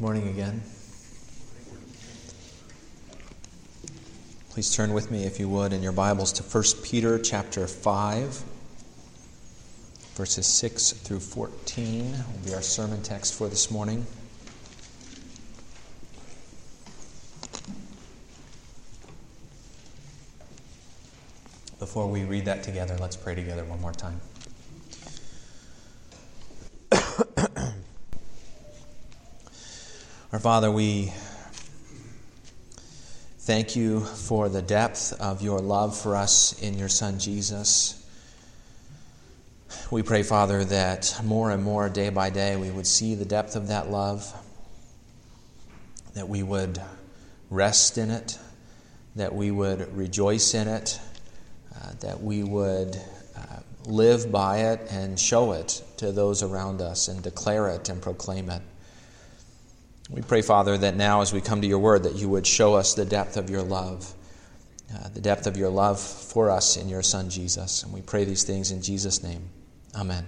Morning again. Please turn with me, if you would, in your Bibles to 1 Peter chapter 5, verses 6 through 14 will be our sermon text for this morning. Before we read that together, let's pray together one more time. Our Father, we thank you for the depth of your love for us in your Son Jesus. We pray, Father, that more and more, day by day, we would see the depth of that love, that we would rest in it, that we would rejoice in it, uh, that we would uh, live by it and show it to those around us and declare it and proclaim it. We pray, Father, that now as we come to your word, that you would show us the depth of your love, uh, the depth of your love for us in your Son, Jesus. And we pray these things in Jesus' name. Amen.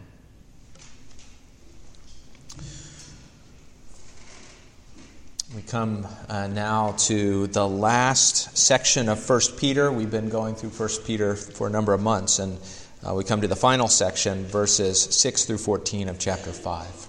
We come uh, now to the last section of 1 Peter. We've been going through 1 Peter for a number of months, and uh, we come to the final section, verses 6 through 14 of chapter 5.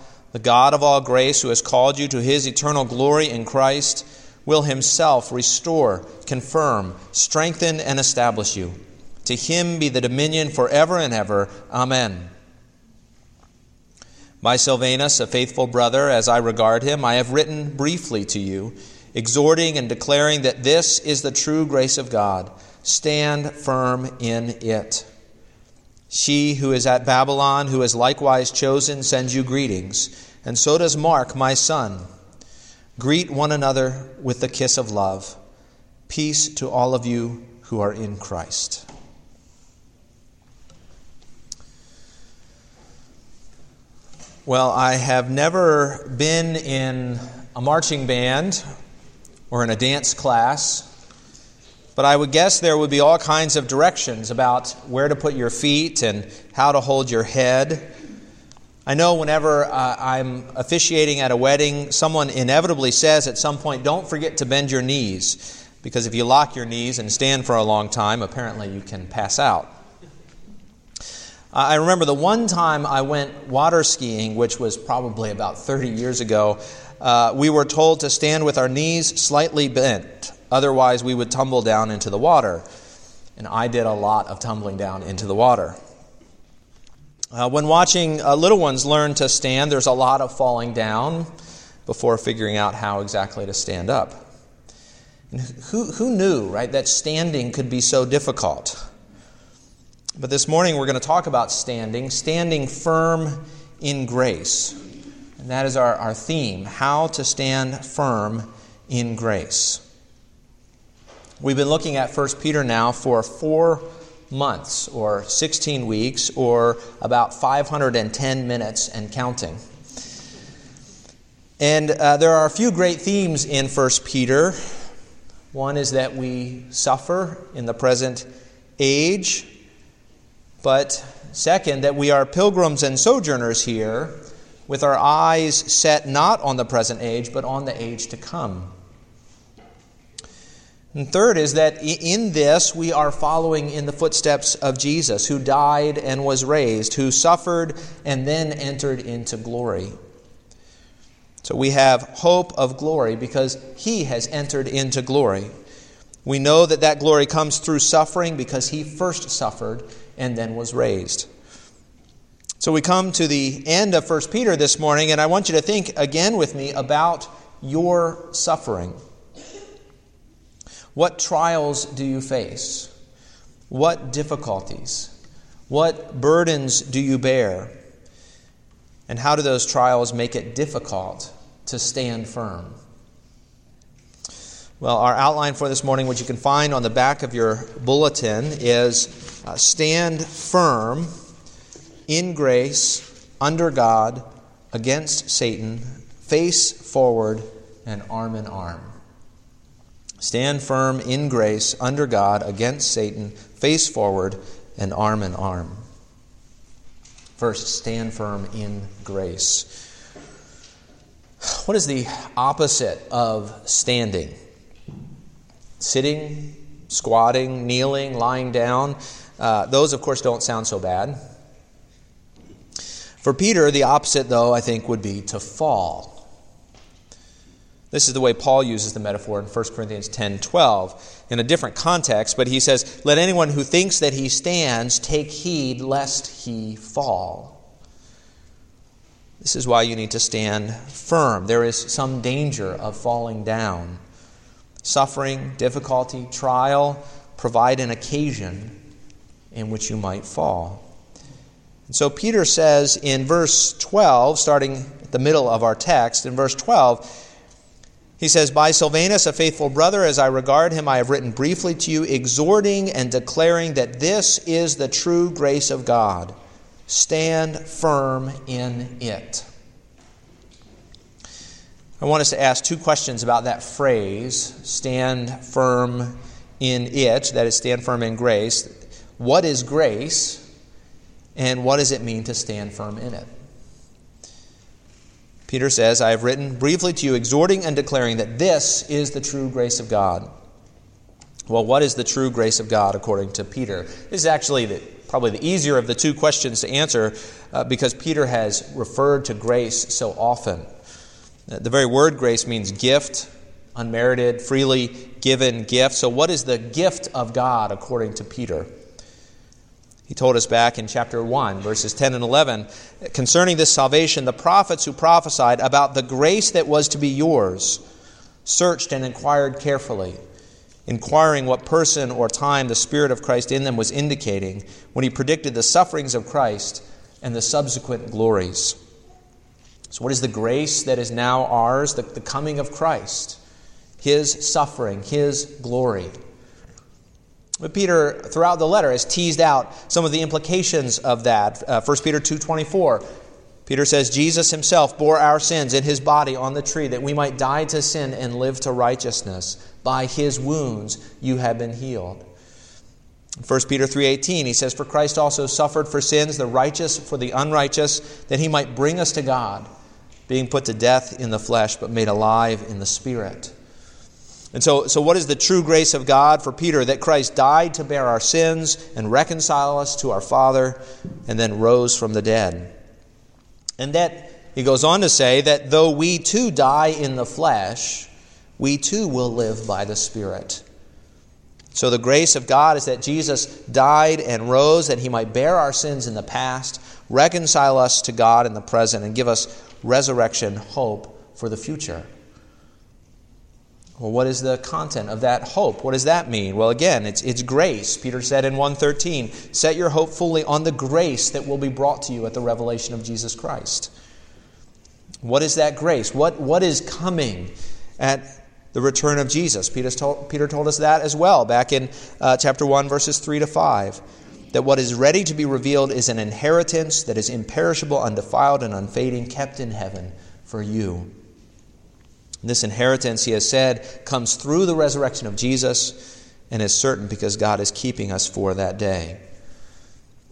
the God of all grace, who has called you to his eternal glory in Christ, will himself restore, confirm, strengthen, and establish you. To him be the dominion forever and ever. Amen. By Silvanus, a faithful brother, as I regard him, I have written briefly to you, exhorting and declaring that this is the true grace of God. Stand firm in it. She who is at Babylon, who is likewise chosen, sends you greetings, and so does Mark, my son. Greet one another with the kiss of love. Peace to all of you who are in Christ. Well, I have never been in a marching band or in a dance class but I would guess there would be all kinds of directions about where to put your feet and how to hold your head. I know whenever uh, I'm officiating at a wedding, someone inevitably says at some point, don't forget to bend your knees. Because if you lock your knees and stand for a long time, apparently you can pass out. I remember the one time I went water skiing, which was probably about 30 years ago, uh, we were told to stand with our knees slightly bent. Otherwise, we would tumble down into the water. And I did a lot of tumbling down into the water. Uh, when watching uh, little ones learn to stand, there's a lot of falling down before figuring out how exactly to stand up. And who, who knew, right, that standing could be so difficult? But this morning we're going to talk about standing, standing firm in grace. And that is our, our theme how to stand firm in grace. We've been looking at 1 Peter now for four months, or 16 weeks, or about 510 minutes and counting. And uh, there are a few great themes in 1 Peter. One is that we suffer in the present age, but second, that we are pilgrims and sojourners here with our eyes set not on the present age, but on the age to come. And third is that in this we are following in the footsteps of Jesus, who died and was raised, who suffered and then entered into glory. So we have hope of glory because he has entered into glory. We know that that glory comes through suffering because he first suffered and then was raised. So we come to the end of 1 Peter this morning, and I want you to think again with me about your suffering. What trials do you face? What difficulties? What burdens do you bear? And how do those trials make it difficult to stand firm? Well, our outline for this morning, which you can find on the back of your bulletin, is uh, stand firm in grace, under God, against Satan, face forward, and arm in arm. Stand firm in grace, under God, against Satan, face forward, and arm in arm. First, stand firm in grace. What is the opposite of standing? sitting, squatting, kneeling, lying down. Uh, those, of course, don't sound so bad. For Peter, the opposite, though, I think, would be to fall. This is the way Paul uses the metaphor in 1 Corinthians 10 12 in a different context, but he says, Let anyone who thinks that he stands take heed lest he fall. This is why you need to stand firm. There is some danger of falling down. Suffering, difficulty, trial provide an occasion in which you might fall. And so Peter says in verse 12, starting at the middle of our text, in verse 12, he says, By Silvanus, a faithful brother, as I regard him, I have written briefly to you, exhorting and declaring that this is the true grace of God. Stand firm in it. I want us to ask two questions about that phrase stand firm in it, that is, stand firm in grace. What is grace, and what does it mean to stand firm in it? Peter says, I have written briefly to you, exhorting and declaring that this is the true grace of God. Well, what is the true grace of God according to Peter? This is actually the, probably the easier of the two questions to answer uh, because Peter has referred to grace so often. The very word grace means gift, unmerited, freely given gift. So, what is the gift of God according to Peter? He told us back in chapter 1, verses 10 and 11, concerning this salvation, the prophets who prophesied about the grace that was to be yours searched and inquired carefully, inquiring what person or time the Spirit of Christ in them was indicating when he predicted the sufferings of Christ and the subsequent glories. So, what is the grace that is now ours? The, the coming of Christ, his suffering, his glory. But Peter, throughout the letter, has teased out some of the implications of that. Uh, 1 Peter 2.24, Peter says, Jesus himself bore our sins in his body on the tree that we might die to sin and live to righteousness. By his wounds you have been healed. 1 Peter 3:18 he says for Christ also suffered for sins the righteous for the unrighteous that he might bring us to God being put to death in the flesh, but made alive in the spirit. And so, so, what is the true grace of God for Peter? That Christ died to bear our sins and reconcile us to our Father, and then rose from the dead. And that, he goes on to say, that though we too die in the flesh, we too will live by the Spirit. So, the grace of God is that Jesus died and rose that he might bear our sins in the past, reconcile us to God in the present, and give us resurrection hope for the future. Well, what is the content of that hope? What does that mean? Well, again, it's, it's grace. Peter said in 113, set your hope fully on the grace that will be brought to you at the revelation of Jesus Christ. What is that grace? What, what is coming at the return of Jesus? Peter told, Peter told us that as well back in uh, chapter 1, verses 3 to 5 that what is ready to be revealed is an inheritance that is imperishable, undefiled, and unfading, kept in heaven for you. This inheritance, he has said, comes through the resurrection of Jesus and is certain because God is keeping us for that day.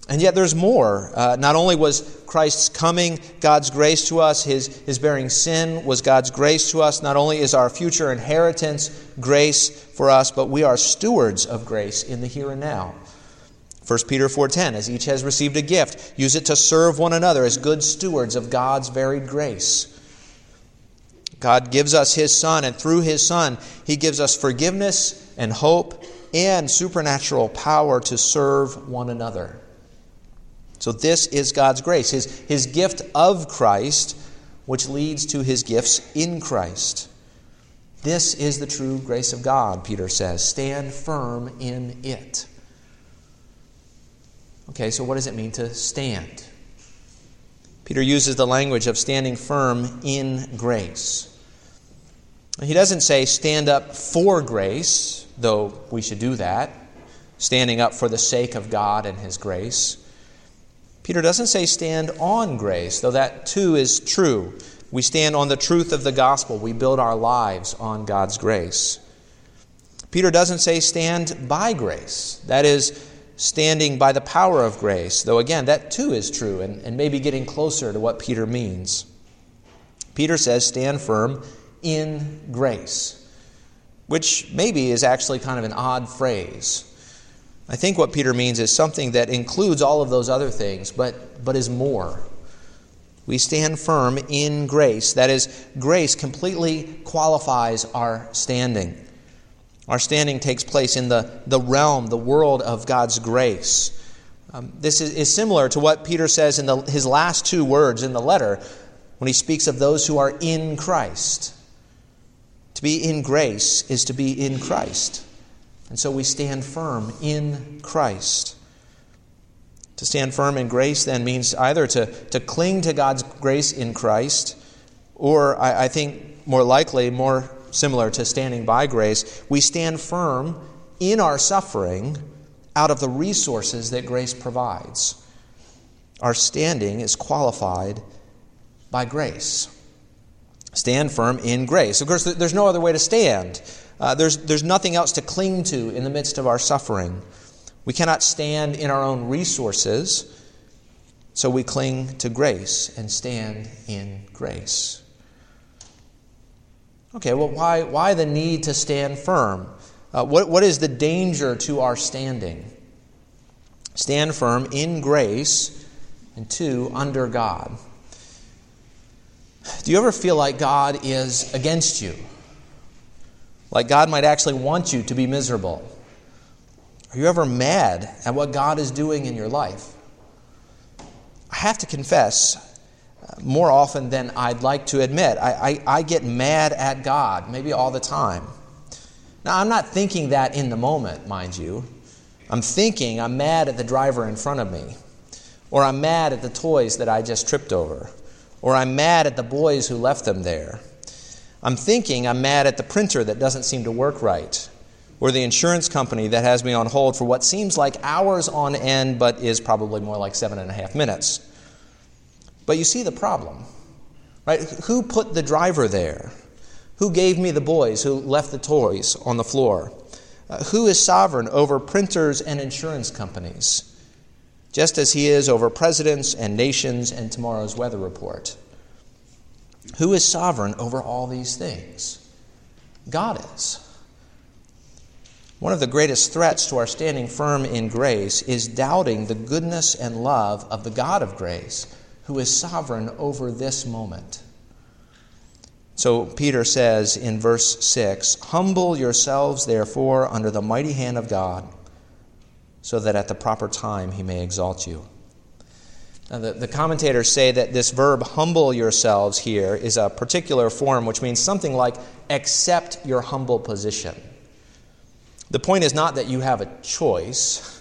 And yet there's more. Uh, not only was Christ's coming God's grace to us, his, his bearing sin was God's grace to us. Not only is our future inheritance grace for us, but we are stewards of grace in the here and now. 1 Peter 4:10 as each has received a gift use it to serve one another as good stewards of God's varied grace. God gives us his son and through his son he gives us forgiveness and hope and supernatural power to serve one another. So this is God's grace, his, his gift of Christ which leads to his gifts in Christ. This is the true grace of God, Peter says. Stand firm in it. Okay, so what does it mean to stand? Peter uses the language of standing firm in grace. He doesn't say stand up for grace, though we should do that, standing up for the sake of God and His grace. Peter doesn't say stand on grace, though that too is true. We stand on the truth of the gospel. We build our lives on God's grace. Peter doesn't say stand by grace. That is, standing by the power of grace, though again, that too is true and, and maybe getting closer to what Peter means. Peter says stand firm in grace, which maybe is actually kind of an odd phrase. I think what Peter means is something that includes all of those other things, but, but is more. We stand firm in grace. That is, grace completely qualifies our standing. Our standing takes place in the, the realm, the world of God's grace. Um, this is, is, similar to what Peter says in the, his last two words in the letter when he speaks of those who are in Christ. To be in grace is to be in Christ. And so we stand firm in Christ. To stand firm in grace then means either to, to cling to God's grace in Christ, or I, I think more likely, more similar to standing by grace, we stand firm in our suffering out of the resources that grace provides. Our standing is qualified by grace. Stand firm in grace. Of course, there's no other way to stand. Uh, there's, there's nothing else to cling to in the midst of our suffering. We cannot stand in our own resources, so we cling to grace and stand in grace. Okay, well, why, why the need to stand firm? Uh, what, what is the danger to our standing? Stand firm in grace, and two, under God. Do you ever feel like God is against you? Like God might actually want you to be miserable? Are you ever mad at what God is doing in your life? I have to confess, more often than I'd like to admit, I, I, I get mad at God, maybe all the time. Now, I'm not thinking that in the moment, mind you. I'm thinking I'm mad at the driver in front of me, or I'm mad at the toys that I just tripped over, or I'm mad at the boys who left them there. I'm thinking I'm mad at the printer that doesn't seem to work right, or the insurance company that has me on hold for what seems like hours on end, but is probably more like seven and a half minutes. But you see the problem, right? Who put the driver there? Who gave me the boys who left the toys on the floor? Uh, who is sovereign over printers and insurance companies? Just as he is over presidents and nations and tomorrow's weather report. Who is sovereign over all these things? God is. One of the greatest threats to our standing firm in grace is doubting the goodness and love of the God of grace who is sovereign over this moment. So Peter says in verse 6 Humble yourselves, therefore, under the mighty hand of God, so that at the proper time he may exalt you. Now, the, the commentators say that this verb, humble yourselves, here is a particular form which means something like accept your humble position. The point is not that you have a choice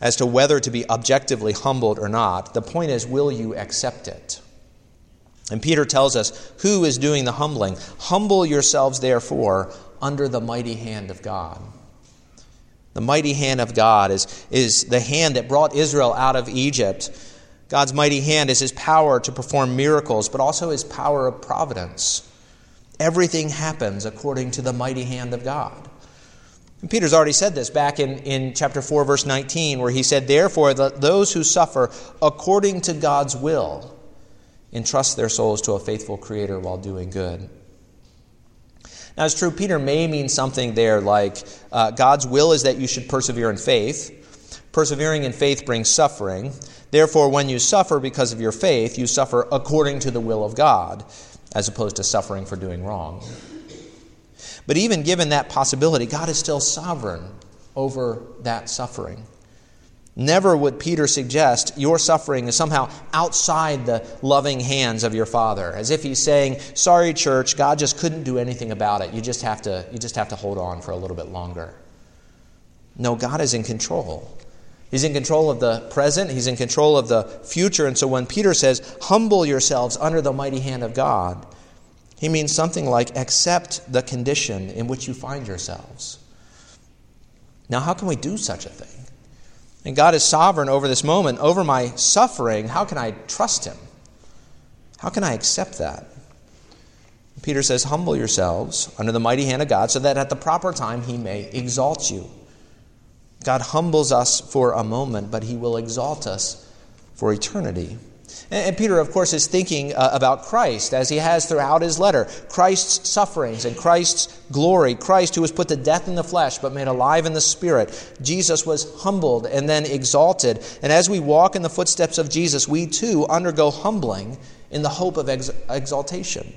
as to whether to be objectively humbled or not. The point is, will you accept it? And Peter tells us who is doing the humbling. Humble yourselves, therefore, under the mighty hand of God. The mighty hand of God is, is the hand that brought Israel out of Egypt God's mighty hand is his power to perform miracles, but also his power of providence. Everything happens according to the mighty hand of God. And Peter's already said this back in, in chapter 4, verse 19, where he said, Therefore, the, those who suffer according to God's will entrust their souls to a faithful Creator while doing good. Now, it's true, Peter may mean something there like uh, God's will is that you should persevere in faith. Persevering in faith brings suffering. Therefore, when you suffer because of your faith, you suffer according to the will of God, as opposed to suffering for doing wrong. But even given that possibility, God is still sovereign over that suffering. Never would Peter suggest your suffering is somehow outside the loving hands of your Father, as if he's saying, "Sorry, church, God just couldn't do anything about it. You just have to, you just have to hold on for a little bit longer." No, God is in control. He's in control of the present, he's in control of the future. And so when Peter says, Humble yourselves under the mighty hand of God, he means something like, Accept the condition in which you find yourselves. Now, how can we do such a thing? And God is sovereign over this moment, over my suffering. How can I trust Him? How can I accept that? Peter says, Humble yourselves under the mighty hand of God so that at the proper time He may exalt you. God humbles us for a moment, but He will exalt us for eternity. And Peter, of course, is thinking uh, about Christ as he has throughout his letter Christ's sufferings and Christ's glory. Christ, who was put to death in the flesh but made alive in the spirit. Jesus was humbled and then exalted. And as we walk in the footsteps of Jesus, we too undergo humbling in the hope of ex- exaltation.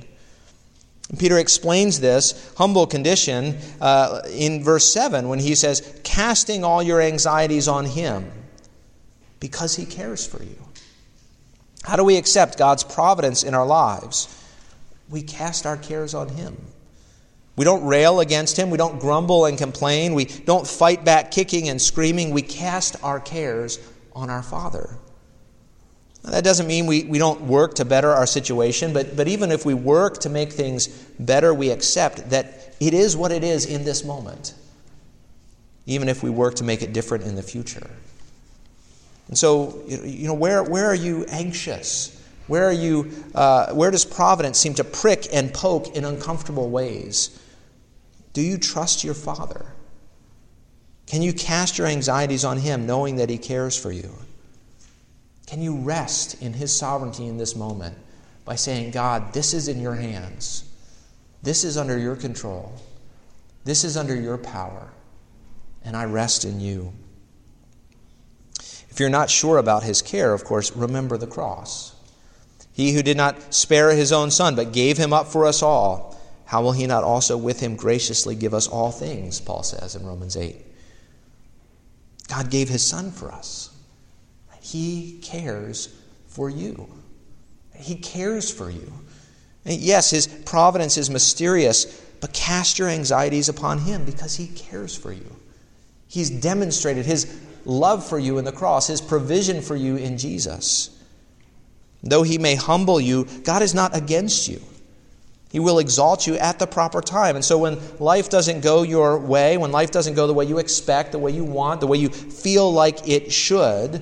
Peter explains this humble condition uh, in verse 7 when he says, Casting all your anxieties on him because he cares for you. How do we accept God's providence in our lives? We cast our cares on Him. We don't rail against Him. We don't grumble and complain. We don't fight back kicking and screaming. We cast our cares on our Father. Now, that doesn't mean we, we don't work to better our situation, but, but even if we work to make things better, we accept that it is what it is in this moment, even if we work to make it different in the future. And so, you know, where, where are you anxious? Where, are you, uh, where does providence seem to prick and poke in uncomfortable ways? Do you trust your Father? Can you cast your anxieties on Him knowing that He cares for you? Can you rest in His sovereignty in this moment by saying, God, this is in your hands, this is under your control, this is under your power, and I rest in you? If you're not sure about his care, of course, remember the cross. He who did not spare his own son, but gave him up for us all, how will he not also with him graciously give us all things, Paul says in Romans 8? God gave his son for us. He cares for you. He cares for you. Yes, his providence is mysterious, but cast your anxieties upon him because he cares for you. He's demonstrated his love for you in the cross, His provision for you in Jesus. Though He may humble you, God is not against you. He will exalt you at the proper time. And so when life doesn't go your way, when life doesn't go the way you expect, the way you want, the way you feel like it should,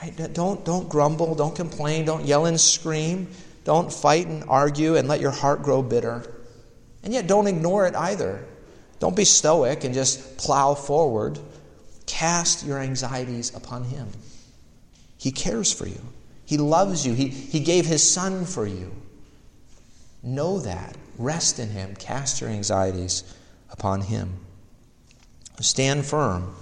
right, don't, don't grumble, don't complain, don't yell and scream, don't fight and argue and let your heart grow bitter. And yet don't ignore it either. Don't be stoic and just plow forward. Cast your anxieties upon Him. He cares for you, He loves you, He, he gave His Son for you. Know that. Rest in Him. Cast your anxieties upon Him. Stand firm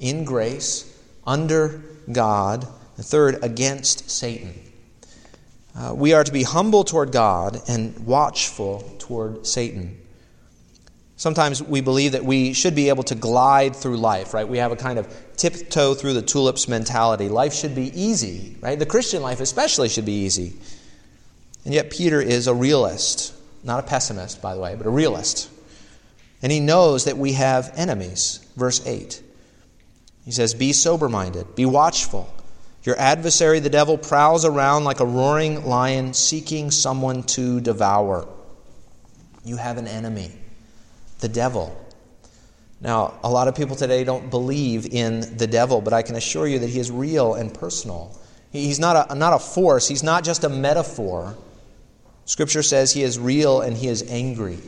in grace, under God. The third, against Satan. Uh, we are to be humble toward God and watchful toward Satan. Sometimes we believe that we should be able to glide through life, right? We have a kind of tiptoe through the tulips mentality. Life should be easy, right? The Christian life, especially, should be easy. And yet, Peter is a realist, not a pessimist, by the way, but a realist. And he knows that we have enemies. Verse 8. He says, Be sober minded, be watchful. Your adversary, the devil, prowls around like a roaring lion seeking someone to devour. You have an enemy the devil. Now, a lot of people today don't believe in the devil, but I can assure you that he is real and personal. He's not a, not a force, he's not just a metaphor. Scripture says he is real and he is angry.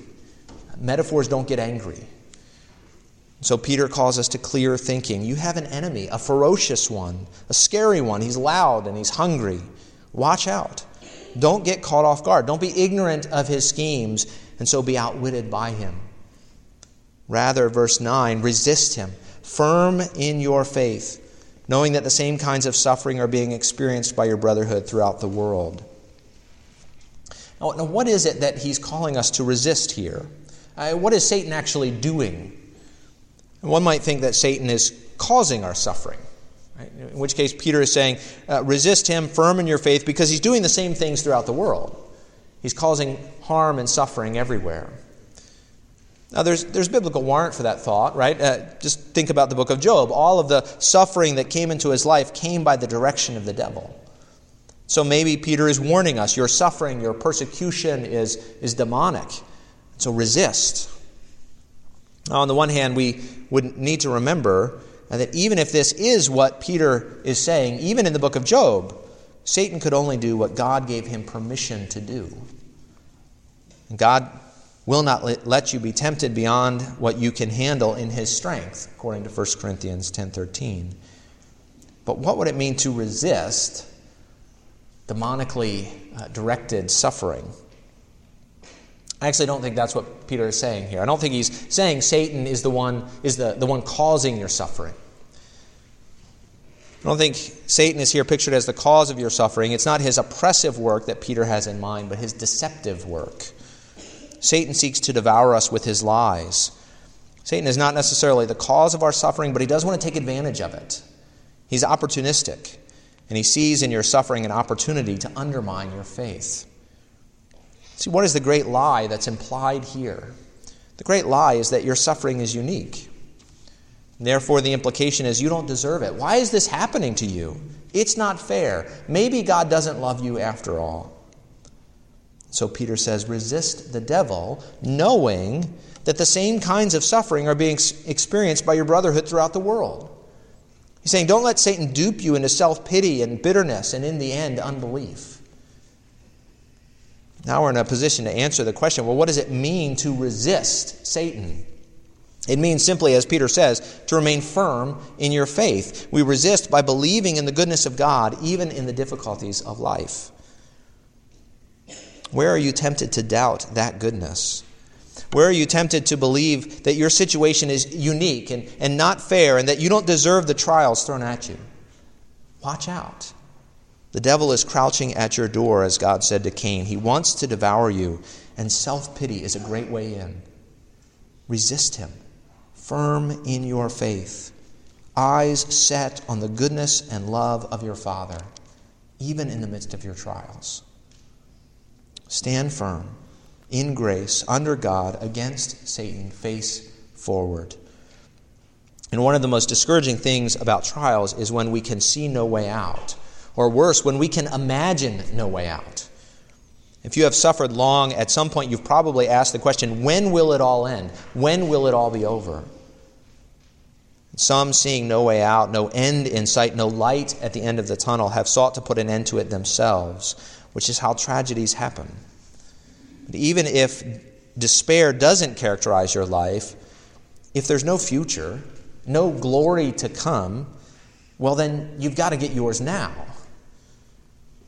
Metaphors don't get angry. So Peter calls us to clear thinking. You have an enemy, a ferocious one, a scary one. He's loud and he's hungry. Watch out. Don't get caught off guard. Don't be ignorant of his schemes and so be outwitted by him. Rather, verse 9, resist him, firm in your faith, knowing that the same kinds of suffering are being experienced by your brotherhood throughout the world. Now, now what is it that he's calling us to resist here? Uh, what is Satan actually doing? one might think that Satan is causing our suffering. In which case, Peter is saying, uh, resist him, firm in your faith, because he's doing the same things throughout the world. He's causing harm and suffering everywhere. Now, there's, there's biblical warrant for that thought, right? Uh, just think about the book of Job. All of the suffering that came into his life came by the direction of the devil. So maybe Peter is warning us your suffering, your persecution is, is demonic. So resist. Now, on the one hand, we would need to remember that even if this is what Peter is saying, even in the book of Job, Satan could only do what God gave him permission to do. God will not let you be tempted beyond what you can handle in his strength, according to 1 Corinthians 10:13. But what would it mean to resist demonically uh, directed suffering? I actually don't think that's what Peter is saying here. I don't think he's saying Satan is the one is the, the one causing your suffering. I don't think Satan is here pictured as the cause of your suffering. It's not his oppressive work that Peter has in mind, but his deceptive work. Satan seeks to devour us with his lies. Satan is not necessarily the cause of our suffering, but he does want to take advantage of it. He's opportunistic, and he sees in your suffering an opportunity to undermine your faith. See, what is the great lie that's implied here? The great lie is that your suffering is unique. therefore, the implication is you don't deserve it. Why is this happening to you? It's not fair. Maybe God doesn't love you after all. So Peter says, resist the devil, knowing that the same kinds of suffering are being experienced by your brotherhood throughout the world. He's saying, don't let Satan dupe you into self pity and bitterness and, in the end, unbelief. Now we're in a position to answer the question well, what does it mean to resist Satan? It means simply, as Peter says, to remain firm in your faith. We resist by believing in the goodness of God, even in the difficulties of life. Where are you tempted to doubt that goodness? Where are you tempted to believe that your situation is unique and, and not fair and that you don't deserve the trials thrown at you? Watch out. The devil is crouching at your door, as God said to Cain. He wants to devour you, and self pity is a great way in. Resist him, firm in your faith, eyes set on the goodness and love of your Father, even in the midst of your trials. Stand firm in grace under God against Satan, face forward. And one of the most discouraging things about trials is when we can see no way out, or worse, when we can imagine no way out. If you have suffered long, at some point you've probably asked the question when will it all end? When will it all be over? Some, seeing no way out, no end in sight, no light at the end of the tunnel, have sought to put an end to it themselves which is how tragedies happen. But even if despair doesn't characterize your life, if there's no future, no glory to come, well, then you've got to get yours now.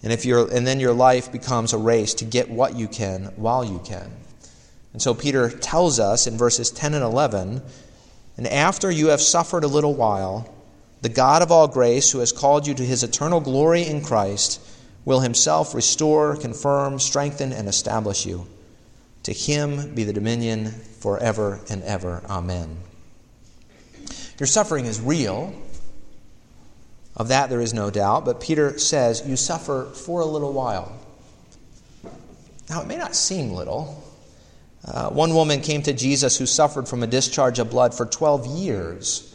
And, if you're, and then your life becomes a race to get what you can while you can. And so Peter tells us in verses 10 and 11 And after you have suffered a little while, the God of all grace, who has called you to his eternal glory in Christ, will himself restore, confirm, strengthen, and establish you. To him be the dominion forever and ever. Amen. Your suffering is real. Of that there is no doubt. But Peter says, You suffer for a little while. Now, it may not seem little. Uh, one woman came to Jesus who suffered from a discharge of blood for 12 years.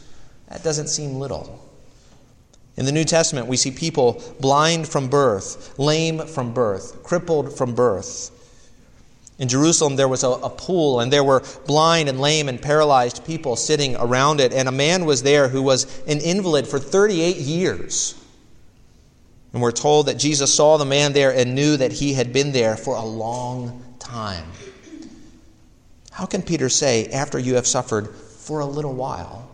That doesn't seem little. In the New Testament, we see people blind from birth, lame from birth, crippled from birth. In Jerusalem, there was a, a, pool, and there were blind and lame and paralyzed people sitting around it. And a man was there who was an invalid for 38 years. And we're told that Jesus saw the man there and knew that he had been there for a long time. How can Peter say, after you have suffered for a little while?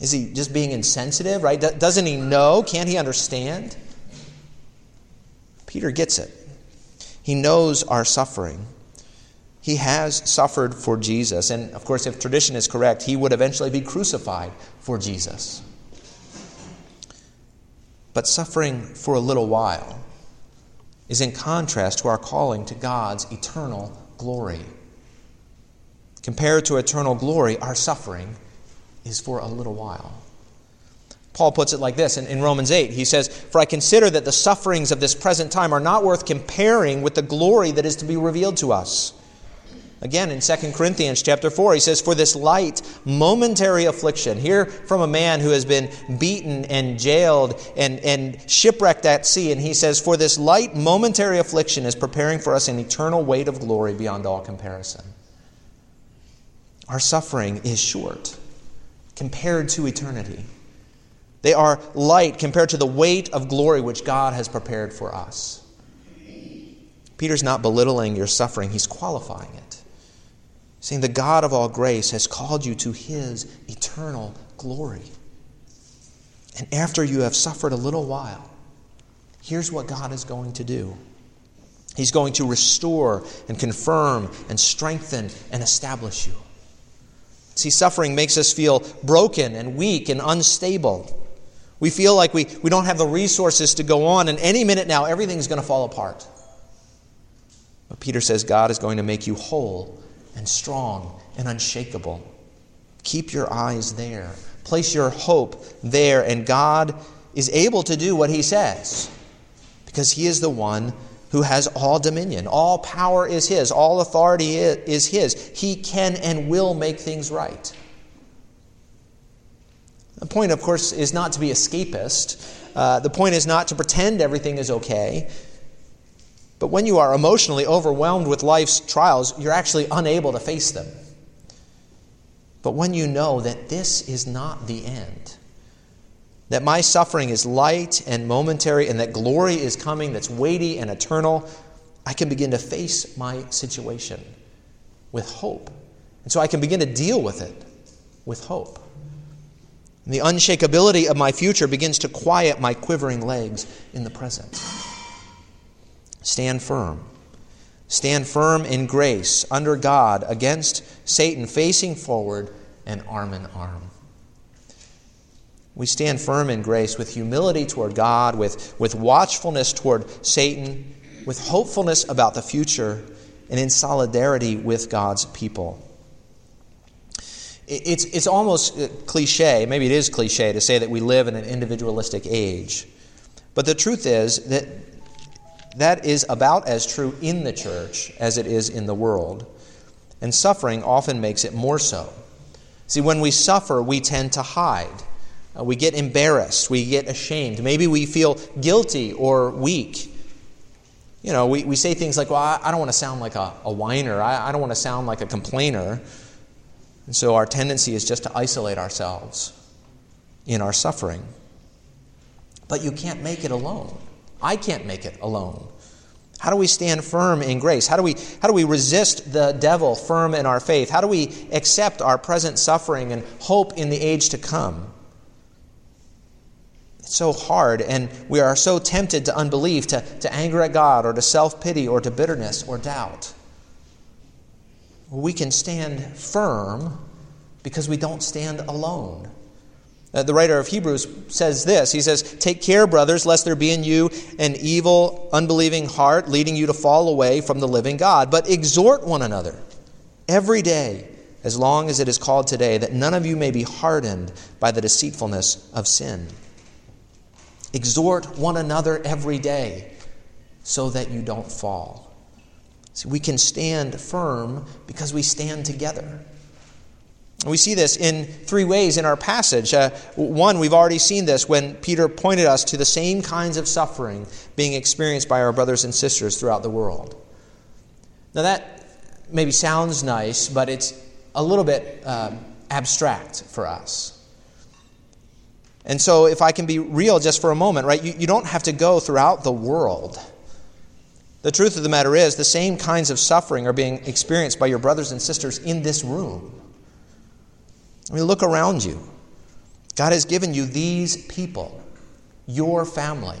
Is he just being insensitive, right? Doesn't he know? Can't he understand? Peter gets it. He knows our suffering. He has suffered for Jesus. And of course, if tradition is correct, he would eventually be crucified for Jesus. But suffering for a little while is in contrast to our calling to God's eternal glory. Compared to eternal glory, our suffering is for a little while. Paul puts it like this in, in, Romans 8. He says, For I consider that the sufferings of this present time are not worth comparing with the glory that is to be revealed to us. Again, in 2 Corinthians chapter 4, he says, For this light, momentary affliction, here from a man who has been beaten and jailed and, and shipwrecked at sea, and he says, For this light, momentary affliction is preparing for us an eternal weight of glory beyond all comparison. Our suffering is short compared to eternity. They are light compared to the weight of glory which God has prepared for us. Peter's not belittling your suffering, he's qualifying it saying, The God of all grace has called you to his eternal glory. And after you have suffered a little while, here's what God is going to do He's going to restore and confirm and strengthen and establish you. See, suffering makes us feel broken and weak and unstable. We feel like we, we don't have the resources to go on, and any minute now, everything's going to fall apart. But Peter says God is going to make you whole and strong and unshakable. Keep your eyes there. Place your hope there, and God is able to do what He says because He is the one who has all dominion. All power is His, all authority is His. He can and will make things right. The point, of course, is not to be escapist. Uh, the point is not to pretend everything is okay. But when you are emotionally overwhelmed with life's trials, you're actually unable to face them. But when you know that this is not the end, that my suffering is light and momentary, and that glory is coming that's weighty and eternal, I can begin to face my situation with hope. And so I can begin to deal with it with hope. And the unshakability of my future begins to quiet my quivering legs in the present. Stand firm. Stand firm in grace under God against Satan, facing forward and arm in arm. We stand firm in grace with humility toward God, with, with watchfulness toward Satan, with hopefulness about the future, and in solidarity with God's people. It's, it's almost uh, cliche, maybe it is cliche to say that we live in an individualistic age. But the truth is that that is about as true in the church as it is in the world. And suffering often makes it more so. See, when we suffer, we tend to hide. Uh, we get embarrassed. We get ashamed. Maybe we feel guilty or weak. You know, we, we say things like, well, I, I don't want to sound like a, a whiner. I, I don't want to sound like a complainer. And so our tendency is just to isolate ourselves in our suffering. But you can't make it alone. I can't make it alone. How do we stand firm in grace? How do we, how do we resist the devil firm in our faith? How do we accept our present suffering and hope in the age to come? So hard, and we are so tempted to unbelief, to, to anger at God, or to self pity, or to bitterness, or doubt. We can stand firm because we don't stand alone. Uh, the writer of Hebrews says this He says, Take care, brothers, lest there be in you an evil, unbelieving heart leading you to fall away from the living God. But exhort one another every day, as long as it is called today, that none of you may be hardened by the deceitfulness of sin. Exhort one another every day so that you don't fall. See, we can stand firm because we stand together. We see this in three ways in our passage. Uh, one, we've already seen this when Peter pointed us to the same kinds of suffering being experienced by our brothers and sisters throughout the world. Now, that maybe sounds nice, but it's a little bit uh, abstract for us. And so, if I can be real just for a moment, right, you, you don't have to go throughout the world. The truth of the matter is, the same kinds of suffering are being experienced by your brothers and sisters in this room. I mean, look around you. God has given you these people, your family,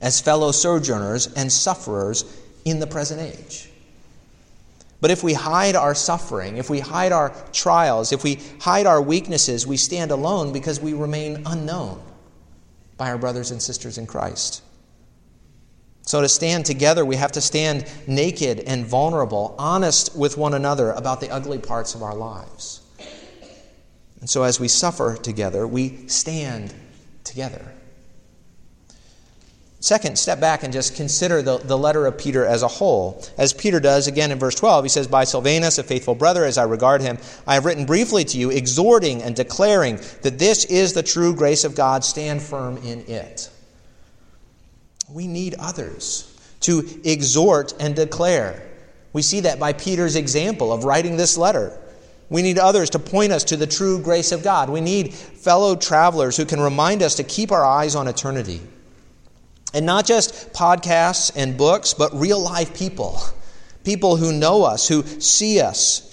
as fellow sojourners and sufferers in the present age. But if we hide our suffering, if we hide our trials, if we hide our weaknesses, we stand alone because we remain unknown by our brothers and sisters in Christ. So, to stand together, we have to stand naked and vulnerable, honest with one another about the ugly parts of our lives. And so, as we suffer together, we stand together. Second, step back and just consider the, the letter of Peter as a whole. As Peter does again in verse 12, he says, By Silvanus, a faithful brother, as I regard him, I have written briefly to you, exhorting and declaring that this is the true grace of God. Stand firm in it. We need others to exhort and declare. We see that by Peter's example of writing this letter. We need others to point us to the true grace of God. We need fellow travelers who can remind us to keep our eyes on eternity. And not just podcasts and books, but real life people. People who know us, who see us.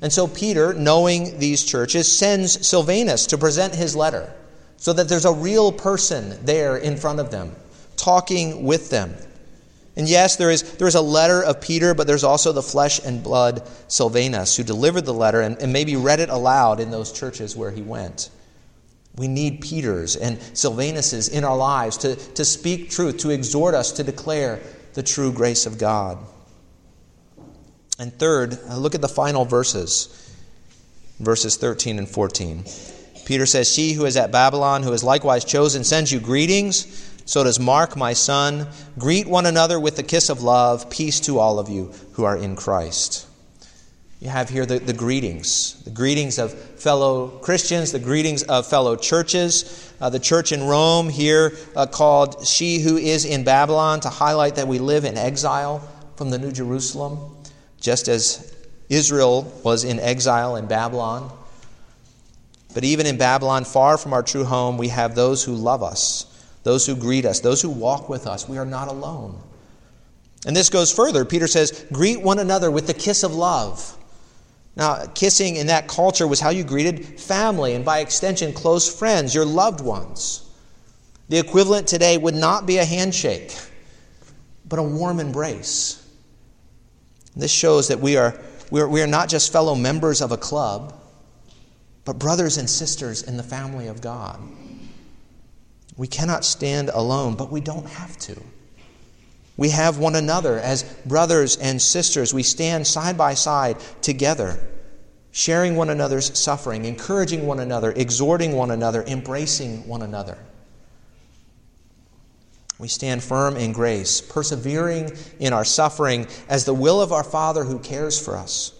And so Peter, knowing these churches, sends Silvanus to present his letter so that there's a real person there in front of them, talking with them. And yes, there is, there is a letter of Peter, but there's also the flesh and blood Silvanus who delivered the letter and, and maybe read it aloud in those churches where he went. We need Peters and Silvanuses in our lives to, to speak truth, to exhort us to declare the true grace of God. And third, uh, look at the final verses, verses 13 and 14. Peter says, She who is at Babylon, who is likewise chosen, sends you greetings. So does Mark, my son. Greet one another with the kiss of love. Peace to all of you who are in Christ. You have here the, the greetings, the greetings of fellow Christians, the greetings of fellow churches. Uh, the church in Rome here uh, called She Who Is in Babylon to highlight that we live in exile from the New Jerusalem, just as Israel was in exile in Babylon. But even in Babylon, far from our true home, we have those who love us those who greet us, those who walk with us. We are not alone. And this goes further. Peter says, Greet one another with the kiss of love. Now, kissing in that culture was how you greeted family and, by extension, close friends, your loved ones. The equivalent today would not be a handshake, but a warm embrace. This shows that we are, we are, we are not just fellow members of a club, but brothers and sisters in the family of God. We cannot stand alone, but we don't have to. We have one another as brothers and sisters. We stand side by side together, sharing one another's suffering, encouraging one another, exhorting one another, embracing one another. We stand firm in grace, persevering in our suffering as the will of our Father who cares for us,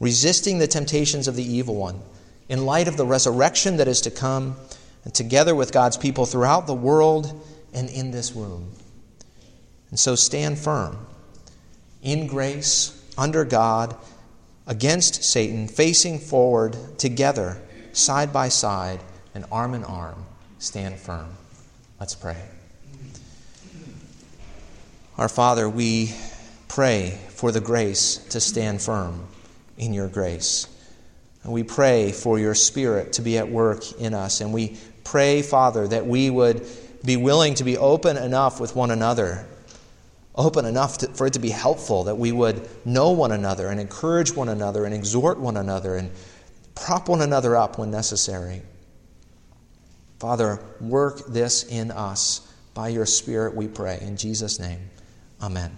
resisting the temptations of the evil one, in light of the resurrection that is to come and together with God's people throughout the world and in this room. And so stand firm in grace, under God, against Satan, facing forward together, side by side, and arm in arm. Stand firm. Let's pray. Our Father, we pray for the grace to stand firm in your grace. And we pray for your Spirit to be at work in us. And we pray, Father, that we would be willing to be open enough with one another, open enough to, for it to be helpful, that we would know one another and encourage one another and exhort one another and prop one another up when necessary. Father, work this in us by your Spirit, we pray. In Jesus' name, amen.